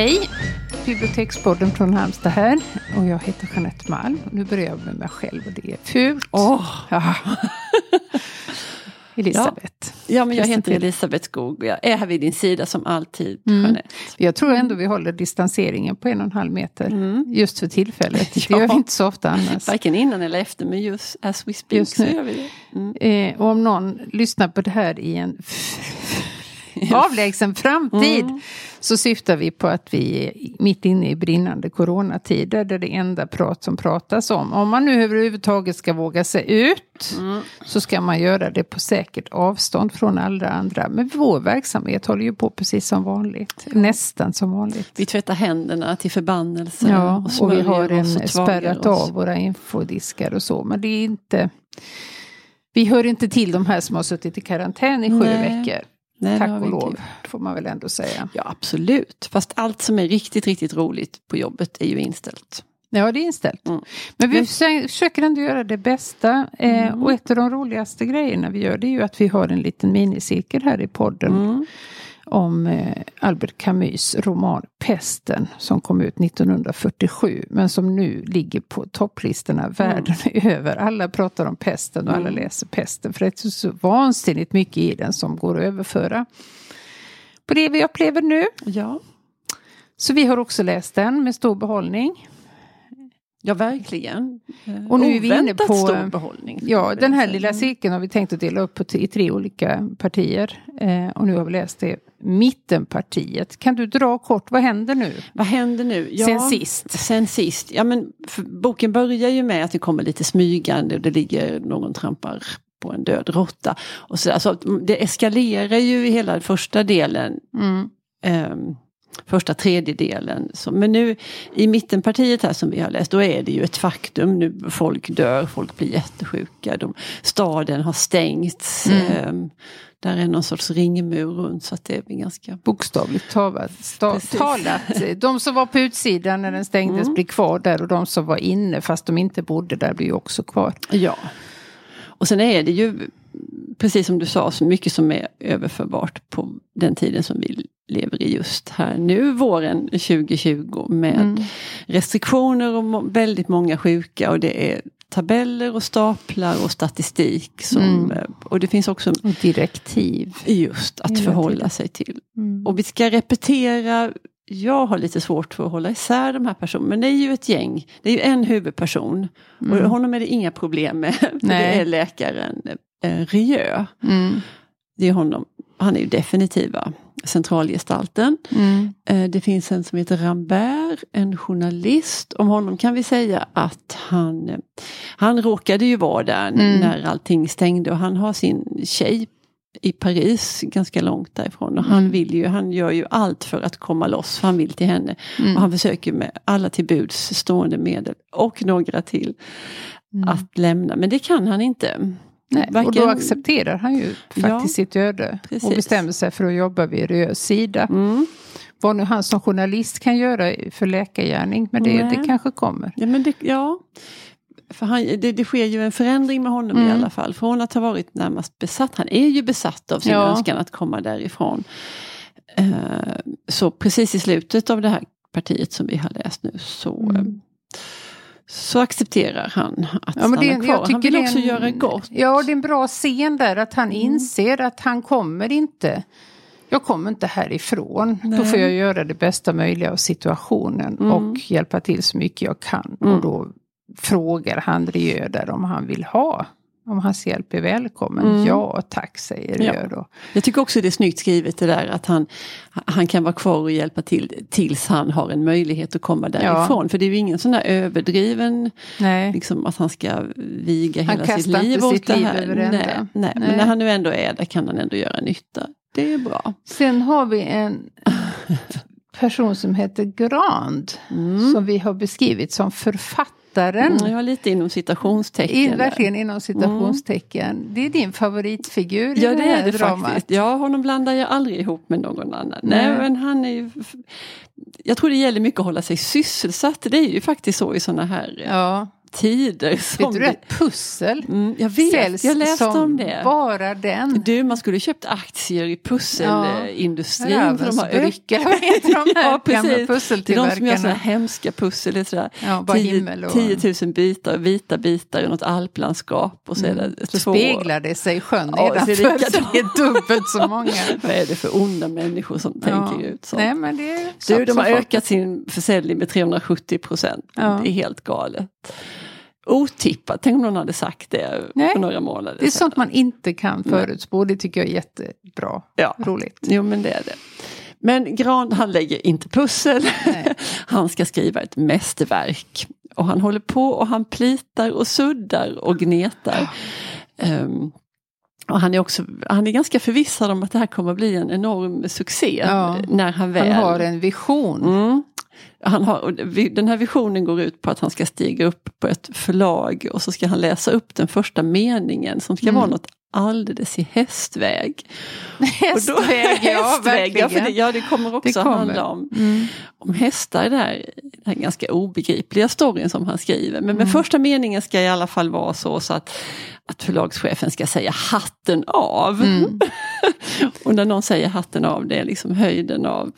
Hej! Bibliotekspodden från Halmstad här. Och jag heter Jeanette Malm. Nu börjar jag med mig själv och det är fult. Ja. Elisabeth. Ja, men jag heter. Elisabeth Skog och jag är här vid din sida som alltid, Mm. Jeanette. Jag tror ändå vi håller distanseringen på en och en halv meter. Just för tillfället. Det Ja. gör vi inte så ofta annars. Varken innan eller efter, men just as we speak Just så gör vi det. Mm. Eh, och om någon lyssnar på det här i en avlägsen framtid Mm. så syftar vi på att vi är mitt inne i brinnande coronatider där det enda prat som pratas om. Om man nu överhuvudtaget ska våga sig ut Mm. så ska man göra det på säkert avstånd från alla andra. Men vår verksamhet håller ju på precis som vanligt. Nästan som vanligt. Vi tvättar händerna till förbannelse. Ja, och, och vi har en spärrat oss. av våra infodiskar och så. Men det är inte... Vi hör inte till de här som har suttit i karantän i sju Nej. veckor. Nej, Tack och lov, får man väl ändå säga. Ja, absolut. Fast allt som är riktigt, riktigt roligt på jobbet är ju inställt. Ja, det är inställt. Mm. Men vi Men- försö- försöker ändå göra det bästa. Eh, Mm. och ett av de roligaste grejerna vi gör det är ju att vi har en liten minicirkel här i podden. Mm. Om eh, Albert Camus roman Pesten som kom ut 1947 men som nu ligger på topplistorna världen över. Alla pratar om pesten och alla Mm. läser pesten för det är så vansinnigt mycket i den som går att överföra på det vi upplever nu. Ja. Så vi har också läst den med stor behållning. Ja, verkligen. Och nu är vi inne Oväntat på- stor behållning. Ja, den här lilla cirkeln har vi tänkt att dela upp i tre olika partier. Eh, och nu har vi läst det mittenpartiet. Kan du dra kort, vad händer nu? Vad händer nu? Ja, Sen sist. Sen sist. Ja, men boken börjar ju med att det kommer lite smygande och det ligger någon trampar på en död råtta. Och så, alltså, det eskalerar ju i hela första delen. Mm. ehm, första tredjedelen. Så, men nu i mittenpartiet här som vi har läst, då är det ju ett faktum. Nu folk dör, folk blir jättesjuka. De, staden har stängts. ehm, där är någon sorts ringmur runt så att det blir ganska Bokstavligt talat. Talat. De som var på utsidan när den stängdes Mm. blir kvar där och de som var inne fast de inte bodde där blir ju också kvar. Ja. Och sen är det ju, precis som du sa, så mycket som är överförbart på den tiden som vi lever i just här nu, våren 2020 med Mm. restriktioner och må- väldigt många sjuka och det är tabeller och staplar och statistik. Som, Mm. eh, Och det finns också Och direktiv. just att Hela förhålla sig till. Mm. Och vi ska repetera, jag har lite svårt för att hålla isär de här personerna, men det är ju ett gäng, det är ju en huvudperson. Mm. Och honom är det inga problem med, för Nej. det är läkaren eh, Rieu. Mm. Det är honom, han är ju definitiva centralgestalten. Mm. Eh, det finns en som heter Rambert, en journalist. Om honom kan vi säga att han, han råkade ju vara där Mm. när allting stängde och han har sin tjej i Paris ganska långt därifrån och han Mm. vill ju, han gör ju allt för att komma loss, för han vill till henne. Mm. Och han försöker med alla till buds stående medel och några till Mm. att lämna, men det kan han inte. Nej, och varken- då accepterar han ju faktiskt Ja, sitt öde. Och precis. bestämmer sig för att jobba vid Rös sida. Mm. Vad nu han som journalist kan göra för läkargärning. Men det, Nej. det kanske kommer. Ja, men det, ja. För han, det, det sker ju en förändring med honom i Mm. alla fall. Från att ha varit närmast besatt, han är ju besatt av sin Ja. önskan att komma därifrån. Eh, så precis i slutet av det här partiet som vi har läst nu så, Mm. Så accepterar han att Ja, stanna det, kvar. han vill också en, göra gott. Ja, det är en bra scen där att han Mm. inser att han kommer inte. Jag kommer inte härifrån. Då Nej. får jag göra det bästa möjliga av situationen Mm. och hjälpa till så mycket jag kan. Mm. Och då frågar han Rieu där om han vill ha. Om hans hjälp är välkommen. Mm. Ja tack säger Ja. Rieu då. Jag tycker också det är snyggt skrivet det där att han, han kan vara kvar och hjälpa till tills han har en möjlighet att komma därifrån. För det är ju ingen sån där överdriven, Nej. liksom att han ska viga Han hela sitt liv åt sitt det liv här. ända. nej, nej, Nej. men när han nu ändå är där kan han ändå göra nytta. Det är bra. Sen har vi en person som heter Grand. Mm. Som vi har beskrivit som författaren. Mm, har lite inom citationstecken. In, verkligen inom citationstecken. Det är din favoritfigur i Ja det det här är det dramat. faktiskt. Ja, honom blandar jag aldrig ihop med någon annan. Nej. Nej. men han är ju... Jag tror det gäller mycket att hålla sig sysselsatt. Det är ju faktiskt så i sådana här... Ja, tider. Som Vet du det? Pussel Mm, jag vet, säljs jag läste om det. bara den. Du, man skulle köpt aktier i pusselindustrin. Ja, för de har ökat. vad heter de här ja, gamla. Det är de som gör sådana pusseltillverkarna? hemska pussel. Det är sådär Ja, bara himmel och... 10 000 bitar, vita bitar i något alplandskap. Och så är det Mm. Två... speglar det sig i sjön Ja, nedanför, så är det är dubbelt så många. Vad är det för onda människor som tänker ut sånt? Nej, men det är Du, de har folk- ökat sin försäljning med 370 procent. Ja. Det är helt galet. Otippat, tänk om någon hade sagt det Nej, för några månader Det är sedan. sånt man inte kan förutspå. Det tycker jag är jättebra. Ja. Roligt. Jo men det är det. Men Gran han lägger inte pussel. Nej. Han ska skriva ett mästerverk. Och han håller på och han plitar och suddar och gnetar. Ehm, och han är också han är ganska förvissad om att det här kommer att bli en enorm succé Ja. när han väl... Han har en vision. Mm. Han har, den här visionen går ut på att han ska stiga upp på ett förlag och så ska han läsa upp den första meningen som ska Mm. vara något alldeles i hästväg. Hästväg, ja hästväg, ja, för det, ja, det kommer också Det kommer. handla om, Mm. om hästar i den här, den här ganska obegripliga storyn som han skriver. Men, men första meningen ska i alla fall vara så, så att, att förlagschefen ska säga hatten av. Mm. och när någon säger hatten av, det är liksom höjden av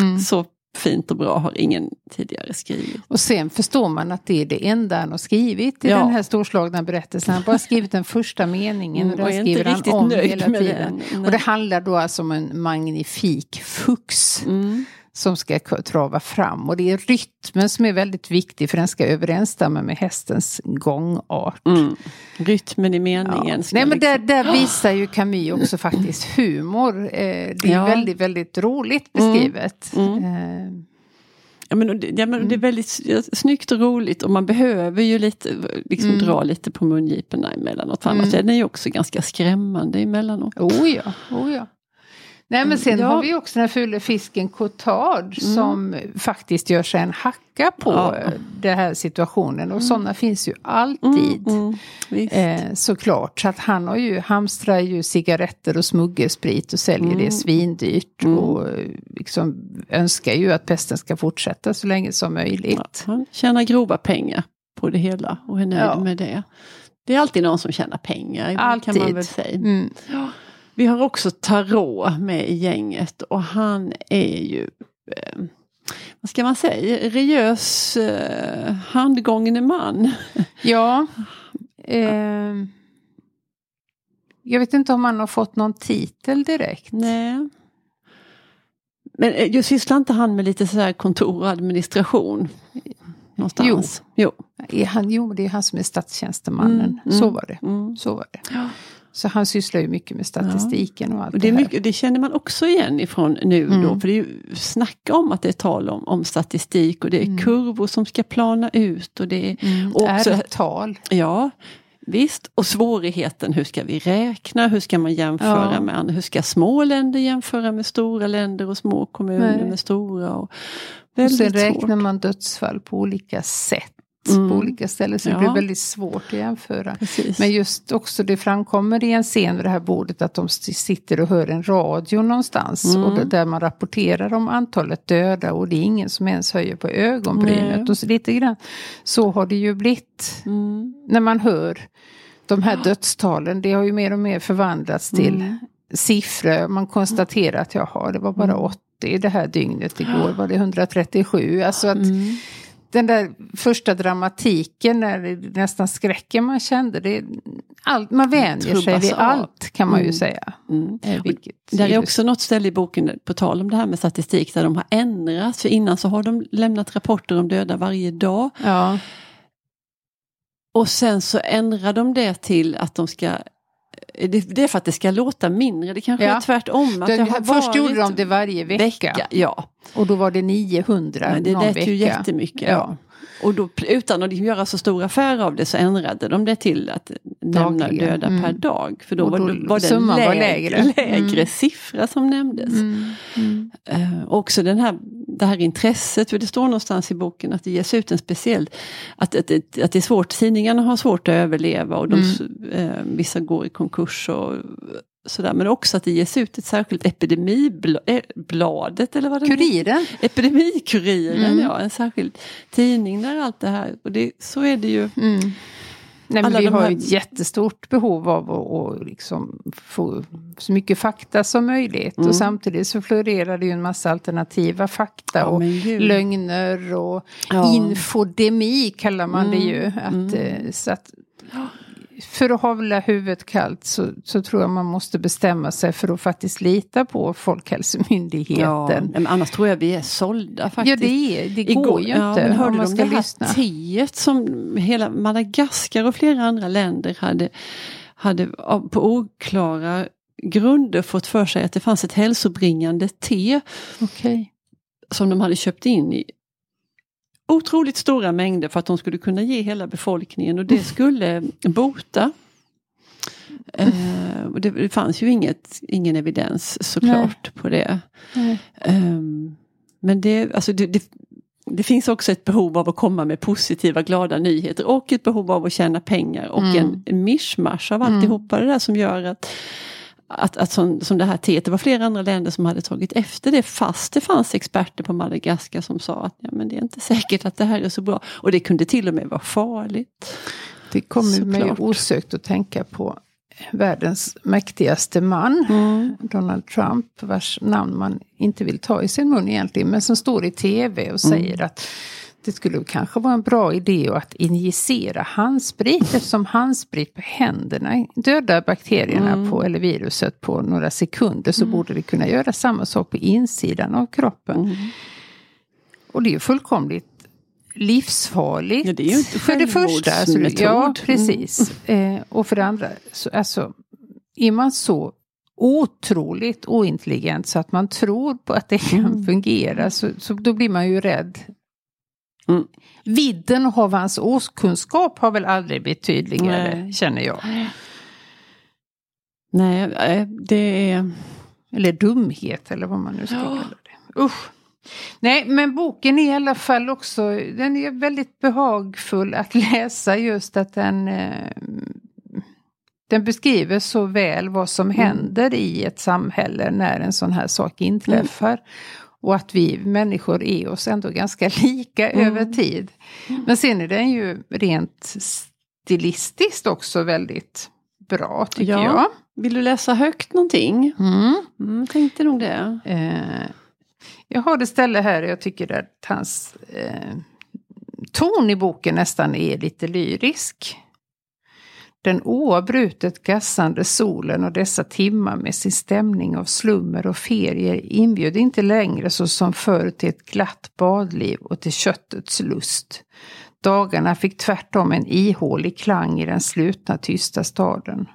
Mm. så fint och bra har ingen tidigare skrivit. Och sen förstår man att det är det enda han har skrivit i Ja. den här storslagna berättelsen. Han har bara skrivit den första meningen och Mm, den inte skriver han om hela tiden. Och det handlar då alltså om en magnifik fux Mm. Som ska trava fram. Och det är rytmen som är väldigt viktig för den ska överensstämma med hästens gångart. Mm. Rytmen i Ja. meningen. ska Nej men där, liksom- där visar ju Camus också faktiskt humor. Eh, det är Ja. väldigt, väldigt roligt beskrivet. Mm. Eh, Ja, men, det, ja, men det är väldigt ja, snyggt och roligt och man behöver ju lite, liksom Mm. dra lite på mungiporna emellanåt. Annars är den ju också ganska skrämmande emellanåt. Oh ja, oh ja. Nej men sen Ja. har vi också den fula fisken cotard som faktiskt gör sig en hacka på Ja. den här situationen. Och sådana finns ju alltid. Mm, visst. Eh, såklart, så att han har ju, hamstrar ju cigaretter och smuggelsprit och säljer det svindyrt. Och eh, liksom önskar ju att pesten ska fortsätta så länge som möjligt. Ja, han tjänar grova pengar på det hela och är nöjd Ja. med det. Det är alltid någon som tjänar pengar, kan man Alltid. väl säga. Mm. Vi har också Tarot med i gänget och han är ju eh, vad ska man säga, religiös eh, handgångne man. Ja. Eh, jag vet inte om han har fått någon titel direkt. Nej. Men eh, just sysslar inte han med lite sådär kontor och administration? Någonstans? Jo. Är han, jo, det är han som är statstjänstemannen. Mm, mm, Så var det. Mm. Så var det. Ja. Så han sysslar ju mycket med statistiken och allt Och det, det, är mycket, det känner man också igen ifrån nu då, Mm. för det är ju snacka om att det är tal om, om statistik och det är kurvor som ska plana ut och det är Mm, och också, R-tal. Ja, visst. Och svårigheten, hur ska vi räkna? Hur ska man jämföra Ja. med andra? Hur ska små länder jämföra med stora länder och små kommuner Nej. med stora? Och Och sen räknar svårt. man dödsfall på olika sätt. Mm. På olika ställen. Så det Ja. blir väldigt svårt att jämföra. Precis. Men just också det framkommer i en scen vid det här bordet att de sitter och hör en radio någonstans. Mm. Och det, där man rapporterar om antalet döda och det är ingen som ens höjer på ögonbrynet. Nej. Och så lite grann. Så har det ju blivit Mm. när man hör de här dödstalen. Det har ju mer och mer förvandlats till Mm. siffror. Man konstaterar att jaha, det var bara 80 det här dygnet. Igår var det 137. Alltså att Mm. Den där första dramatiken, när det nästan skräcken man kände. Det, allt, man vänjer sig vid av. allt kan man ju Mm. säga. Mm. Eh, vilket Där är också något ställe i boken, på tal om det här med statistik, där de har ändrats. För innan så har de lämnat rapporter om döda varje dag. Ja, Och sen så ändrar de det till att de ska det det är för att det ska låta mindre, det kanske Ja. är tvärtom. Att det har först gjorde de det varje vecka. vecka. Ja, Och då var det 900 men det lät vecka. ju jättemycket. Ja. Och då, utan att göra så stor affär av det så ändrade de det till att nämna Dagligen. döda Mm. per dag. För då, då var, det- var det en var lägre, lägre. lägre Mm. siffra som nämndes. Mm. Eh, också den här, det här intresset, för det står någonstans i boken att det ges ut en speciell, att, att, att, att det är svårt, tidningarna har svårt att överleva och de, eh, vissa går i konkurs och sådär. Men också att det ges ut ett särskilt epidemibladet eller vad det Kuriren. Epidemikuriren, Mm. ja. En särskild tidning där allt det här. Och det, så är det ju. Mm. Nej, men Alla vi har här- ett jättestort behov av att, att liksom få så mycket fakta som möjligt. Mm. Och samtidigt så florerar det ju en massa alternativa fakta Ja, och lögner och Ja. infodemi kallar man det ju. Att, mm. eh, så att, för att hålla huvudet kallt så, så tror jag man måste bestämma sig för att faktiskt lita på Folkhälsomyndigheten. Ja, men annars tror jag vi är sålda faktiskt. Ja, det, är, det Igår- går ju ja, inte men hörde man ska det här teet som hela Madagaskar och flera andra länder hade, hade på oklara grunder fått för sig att det fanns ett hälsobringande te Okej. som de hade köpt in i otroligt stora mängder för att de skulle kunna ge hela befolkningen och det skulle bota. Eh, och det, det fanns ju inget, ingen evidens såklart på det. Nej. Ehm, men det, alltså det, det, det finns också ett behov av att komma med positiva glada nyheter och ett behov av att tjäna pengar och Mm. en, en mischmasch av alltihopa det där som gör att att, att som, som det här teet, det var flera andra länder som hade tagit efter det fast det fanns experter på Madagaskar som sa att ja, men det är inte säkert att det här är så bra. Och det kunde till och med vara farligt. Det kommer mig osökt att tänka på världens mäktigaste man, Mm. Donald Trump, vars namn man inte vill ta i sin mun egentligen, men som står i tv och Mm. säger att det skulle kanske vara en bra idé att injicera handsprit eftersom handsprit på händerna dödar bakterierna Mm. på, eller viruset på några sekunder så borde det kunna göra samma sak på insidan av kroppen. Mm. Och det är fullkomligt livsfarligt. Ja, det är ju inte för det första. Alltså, ja, självmordsmetod. precis. Eh, och för det andra, så, alltså, är man så otroligt ointelligent så att man tror på att det kan fungera så, så då blir man ju rädd. Mm. Vidden av hans okunskap har väl aldrig blivit tydligare, Nej. känner jag. Nej, eh, det är... Eller dumhet eller vad man nu ska Ja. kalla det. Usch. Nej, men boken är i alla fall också, den är väldigt behagfull att läsa just att den eh, den beskriver så väl vad som Mm. händer i ett samhälle när en sån här sak inträffar. Och att vi människor är oss ändå ganska lika Mm. över tid. Men sen är den ju rent stilistiskt också väldigt bra tycker Ja. jag. Vill du läsa högt någonting? Mm. Mm, tänkte nog det. Eh, jag har det ställe här jag tycker att hans eh, ton i boken nästan är lite lyrisk. Den oavbrutet gassande solen och dessa timmar med sin stämning av slummer och ferier inbjöd inte längre så som förr till ett glatt badliv och till köttets lust. Dagarna fick tvärtom en ihålig klang i den slutna tysta staden.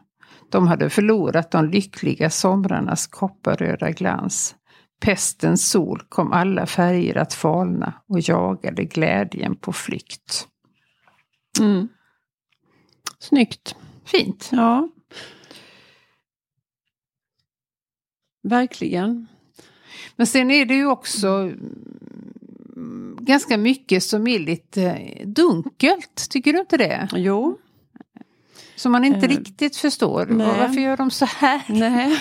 De hade förlorat de lyckliga somrarnas kopparröda glans. Pestens sol kom alla färger att falna och jagade glädjen på flykt. Mm. Snyggt. Fint. Ja. Verkligen. Men sen är det ju också mm, ganska mycket som är lite dunkelt, tycker du inte det? Jo. Som man inte Eh, riktigt förstår. Varför gör de så här? Nej.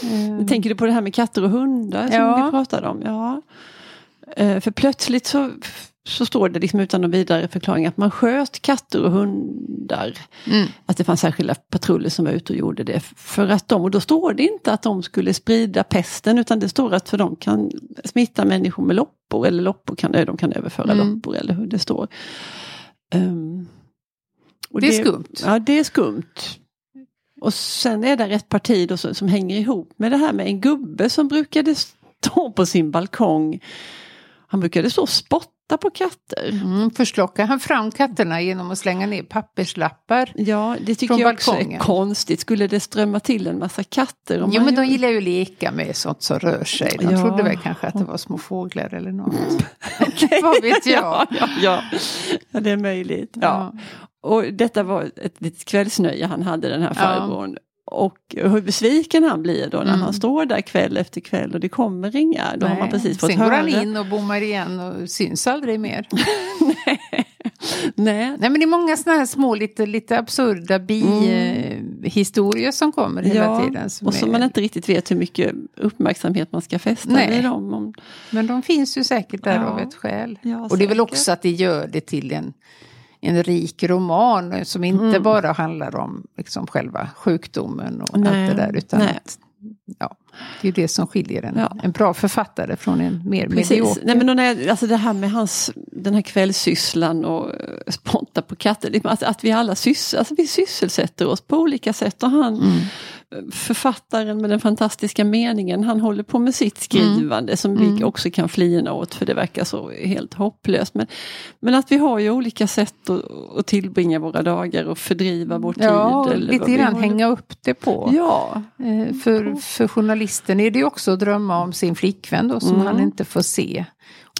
Tänker du på det här med katter och hundar som Ja. vi pratade om? Ja. Eh, För plötsligt så, så står det liksom utan någon vidare förklaring att man sköt katter och hundar. Mm. Att det fanns särskilda patruller som var ute och gjorde det. För att de, och då står det inte att de skulle sprida pesten utan det står att för de kan smitta människor med loppor eller loppor kan, de kan överföra Mm. loppor eller hur det står. Och Det är skumt. Ja, det är skumt. Och sen är det ett parti då som, som hänger ihop med det här med en gubbe som brukade stå på sin balkong. Han brukade stå och spotta på katter. Mm, först lockar han fram katterna genom att slänga ner papperslappar. Ja, det tycker jag också är balkongen. konstigt. Skulle det strömma till en massa katter? Jo men de gör- gillar ju att leka med sånt som rör sig. De Ja. trodde väl kanske att det var små fåglar eller något. Vad vet jag? Ja, ja, ja. ja, det är möjligt. Ja. Och detta var ett litet kvällsnöje han hade den här farbrorn. Och hur besviken han blir då när Mm. han står där kväll efter kväll och det kommer inga. Då har man Nej. precis fått Sen höra. går han in och bommar igen och syns aldrig mer. Nej. Nej men det är många sådana här små lite, lite absurda bi, Mm. som kommer hela ja, tiden. Som och som är, man inte riktigt vet hur mycket uppmärksamhet man ska fästa Nej. vid dem. Om, Men de finns ju säkert där Ja. av ett skäl. Ja, och det är väl också att det gör det till en, en rik roman som inte Mm. bara handlar om liksom själva sjukdomen och Nej, allt det där. Utan nej. att, ja, det är det som skiljer en, Ja. en bra författare från en mer Precis. medioker. Nej, men då när jag, alltså det här med hans, den här kvällssysslan och uh, sponta på katter. är Att, att vi alla syssel, alltså vi sysselsätter oss på olika sätt. Och han, Mm. Författaren med den fantastiska meningen, han håller på med sitt skrivande som vi Mm. också kan flina åt för det verkar så helt hopplöst. Men, men att vi har ju olika sätt att, att tillbringa våra dagar och fördriva vår tid. Ja, eller vad lite grann hänga upp det på. Ja, Eh, För, för journalisten är det ju också att drömma om sin flickvän då som Mm. han inte får se.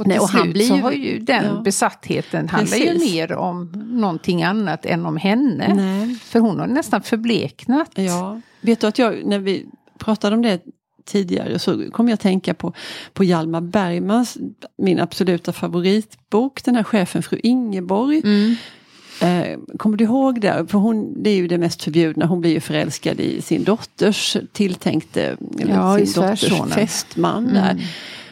Och Nej, och han blir så ju- har ju den ja. besattheten handlar ju mer om någonting annat än om henne. nej. För hon har nästan förbleknat. Ja, vet du att jag, när vi pratade om det tidigare så kom jag att tänka på, på Hjalmar Bergmans, min absoluta favoritbok, den här chefen fru Ingeborg. Mm. Eh, kommer du ihåg det? För hon, det är ju det mest förbjudna, hon blir ju förälskad i sin dotters tilltänkte, eller Ja, sin dotters fästman där. Mm.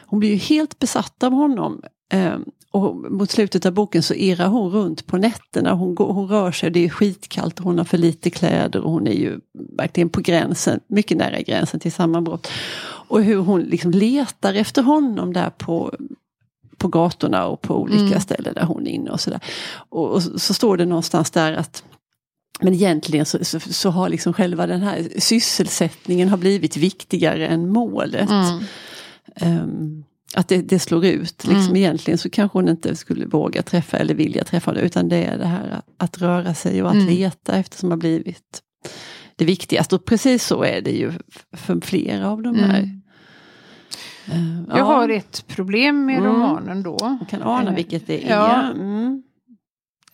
Hon blir ju helt besatt av honom. Eh, och mot slutet av boken så irrar hon runt på nätterna. Hon, går, hon rör sig, det är skitkallt och hon har för lite kläder och hon är ju verkligen på gränsen, mycket nära gränsen till sammanbrott. Och hur hon liksom letar efter honom där på, på gatorna och på olika Mm. ställen där hon är inne och sådär. Och, och så, står det någonstans där att men egentligen så, så, så har liksom själva den här sysselsättningen har blivit viktigare än målet. Mm. Ehm, att det, det slår ut. Liksom Mm. Egentligen så kanske hon inte skulle våga träffa eller vilja träffa det utan det är det här att röra sig och att Mm. leta efter som har blivit det viktigaste. Och precis så är det ju för flera av de här. Mm. Ehm, Jag ja, har ett problem med Mm. romanen då. Man kan ana Eh, vilket det är. ja.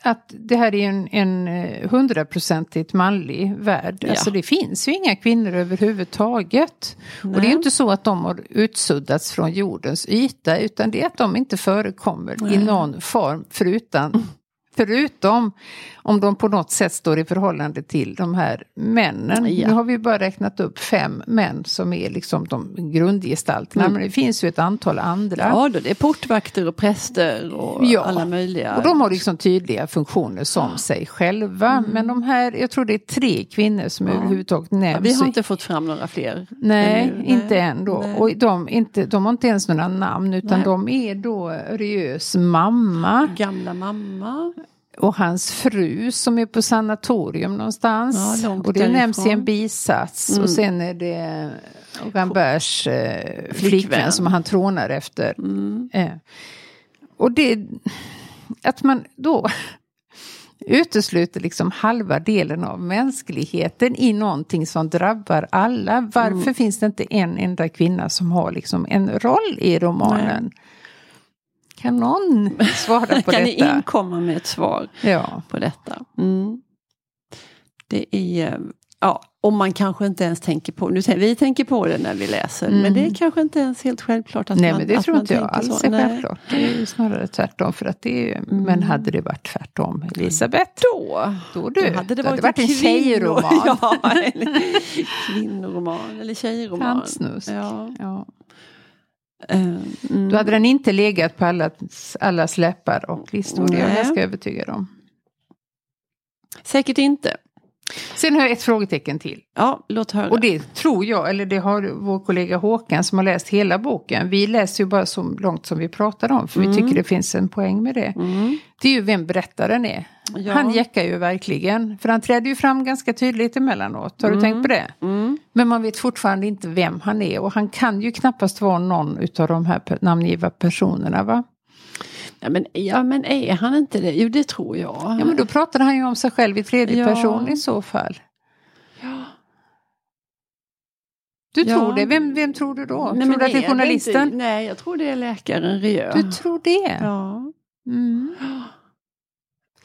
Att det här är en, en eh, hundraprocentigt manlig värld. Ja. Alltså det finns ju inga kvinnor överhuvudtaget. Och det är Nej. inte så att de har utsuddats från jordens yta utan det är att de inte förekommer i Nej. någon form förutom, förutom om de på något sätt står i förhållande till de här männen. Ja. Nu har vi bara räknat upp fem män som är liksom de grundgestalterna Mm. men det finns ju ett antal andra. Ja, då, det är portvakter och präster och Ja. alla möjliga. Och de har liksom tydliga funktioner som sig själva. Men de här, jag tror det är tre kvinnor som Mm. Ja. överhuvudtaget Ja, nämns. vi har inte fått fram några fler. Nej, ännu. inte än då. Nej. Och de, inte, de har inte ens några namn utan Nej. de är då Riös mamma Gamla mamma. Och hans fru som är på sanatorium någonstans. Ja, och det nämns i en därifrån. bisats. Mm. Och sen är det Ramberts eh, Flickvän. som han trånar efter. Mm. Eh, och det, att man då utesluter liksom halva delen av mänskligheten i någonting som drabbar alla. Varför Mm. finns det inte en enda kvinna som har liksom en roll i romanen? Kan någon svara på kan ni detta? inkomma med ett svar Ja. på detta? Mm. Det är, ja, om man kanske inte ens tänker på, nu, vi tänker på det när vi läser, Mm. men det är kanske inte ens helt självklart att Nej man men det att tror inte jag alls så. är Nej. självklart. Det är ju snarare tvärtom. För att det är, Mm. Men hade det varit tvärtom Elisabeth? Då, Då du. då hade det varit, varit en kvinnor- tjejroman. ja, eller kvinnoroman eller tjejroman. Tantsnusk. Ja. Ja. Eh, mm. Då hade den inte legat på allas, allas läppar och listor. Det är jag ganska övertygad om. Säkert inte. Sen har jag ett frågetecken till. Ja, låt höra. Och det tror jag, eller det har vår kollega Håkan som har läst hela boken. Vi läser ju bara så långt som vi pratar om, för Mm. vi tycker det finns en poäng med det. Mm. Det är ju vem berättaren är. Ja. Han jäckar ju verkligen, för han träder ju fram ganska tydligt emellanåt. Har du Mm. tänkt på det? Mm. Men man vet fortfarande inte vem han är och han kan ju knappast vara någon utav de här namngivna personerna va? Ja, men, ja men är han inte det? Jo det tror jag. Ja men då pratar han ju om sig själv i tredje Ja. person i så fall. Ja. Du Ja. tror det? Vem, vem tror du då? Nej, tror du att det är journalisten? Inte, nej, jag tror det är läkaren Riö. Du tror det? Ja. Mm.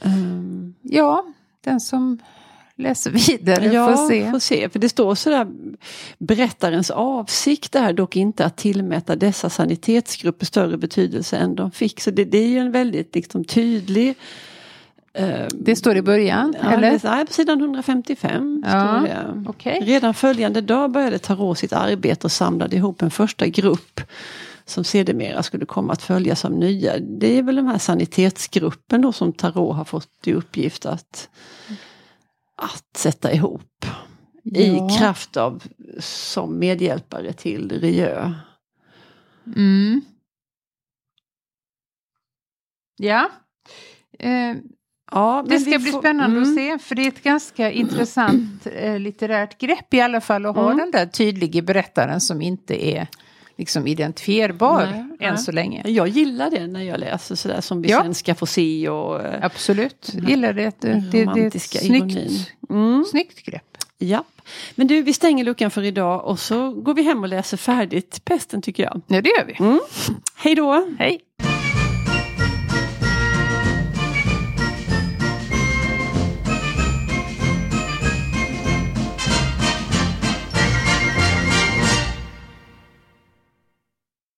Ehm, ja, den som läser vidare ja, får se. får se. För det står sådär, berättarens avsikt är dock inte att tillmäta dessa sanitetsgrupper större betydelse än de fick. Så det, det är ju en väldigt liksom, tydlig Eh, Det står i början, Ja, eller? nej, på sidan 155 Ja, okej. Redan följande dag började Tarot sitt arbete och samlade ihop en första grupp som sedermera skulle komma att följas av nya. Det är väl den här sanitetsgruppen då som Tarot har fått i uppgift att, att sätta ihop. I Ja. kraft av som medhjälpare till Rieu. Mm. Ja. Eh, Ja, det ska bli får- spännande mm. att se, för det är ett ganska intressant eh, litterärt grepp i alla fall att ha Mm. den där tydliga berättaren som inte är liksom identifierbar Nej, än nej. så länge. Jag gillar det när jag läser sådär som vi Ja. sen ska få se och eh, Absolut, gillar det. Det, det, det är ett snyggt, Mm. snyggt grepp. Ja. Men du, vi stänger luckan för idag och så går vi hem och läser färdigt Pesten tycker jag. Ja, det gör vi. Hej då! Hej!